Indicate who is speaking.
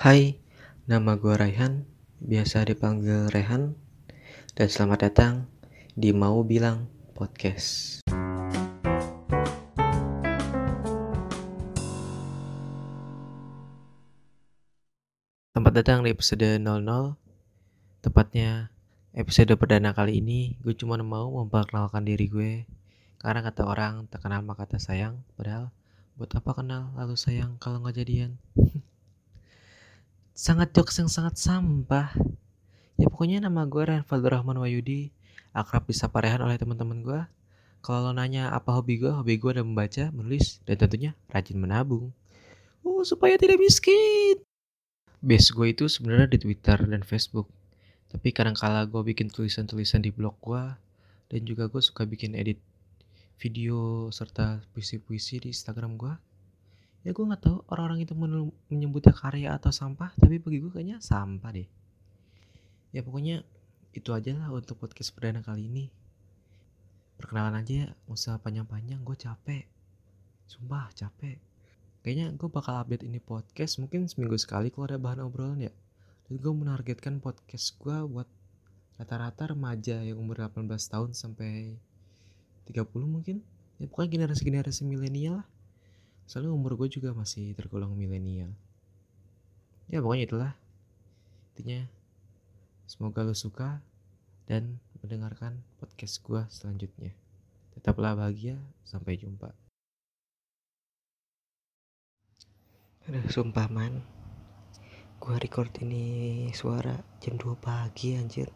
Speaker 1: Hai, nama gue Raihan, biasa dipanggil Rehan, dan selamat datang di Mau Bilang Podcast. Tempat datang di episode 00, tepatnya episode perdana kali ini gue cuma mau memperkenalkan diri gue, karena kata orang tak kenal maka kata sayang, padahal buat apa kenal lalu sayang kalau nggak jadian. Sangat jokes yang sangat sampah. Ya pokoknya nama gue Rehan Rahman Wayudi, akrab disapa Rehan oleh teman-teman gue. Kalau lo nanya apa hobi gue, hobi gue adalah membaca, menulis, dan tentunya rajin menabung. Oh, supaya tidak miskin. Base gue itu sebenarnya di Twitter dan Facebook. Tapi kadang kala gue bikin tulisan-tulisan di blog gue, dan juga gue suka bikin edit video serta puisi-puisi di Instagram gue ya gue nggak tahu orang-orang itu menyebutnya karya atau sampah tapi bagi gue kayaknya sampah deh. Ya pokoknya itu aja lah untuk podcast perdana kali ini. Perkenalan aja ya usah panjang-panjang gue capek. Sumpah capek. Kayaknya gue bakal update ini podcast mungkin seminggu sekali kalau ada bahan obrolan ya. Dan gue menargetkan podcast gue buat rata-rata remaja yang umur 18 tahun sampai 30 mungkin. Ya pokoknya generasi-generasi milenial lah soalnya umur gue juga masih tergolong milenial. Ya pokoknya itulah. Intinya semoga lo suka dan mendengarkan podcast gue selanjutnya. Tetaplah bahagia sampai jumpa. Aduh sumpah man. Gue record ini suara jam 2 pagi anjir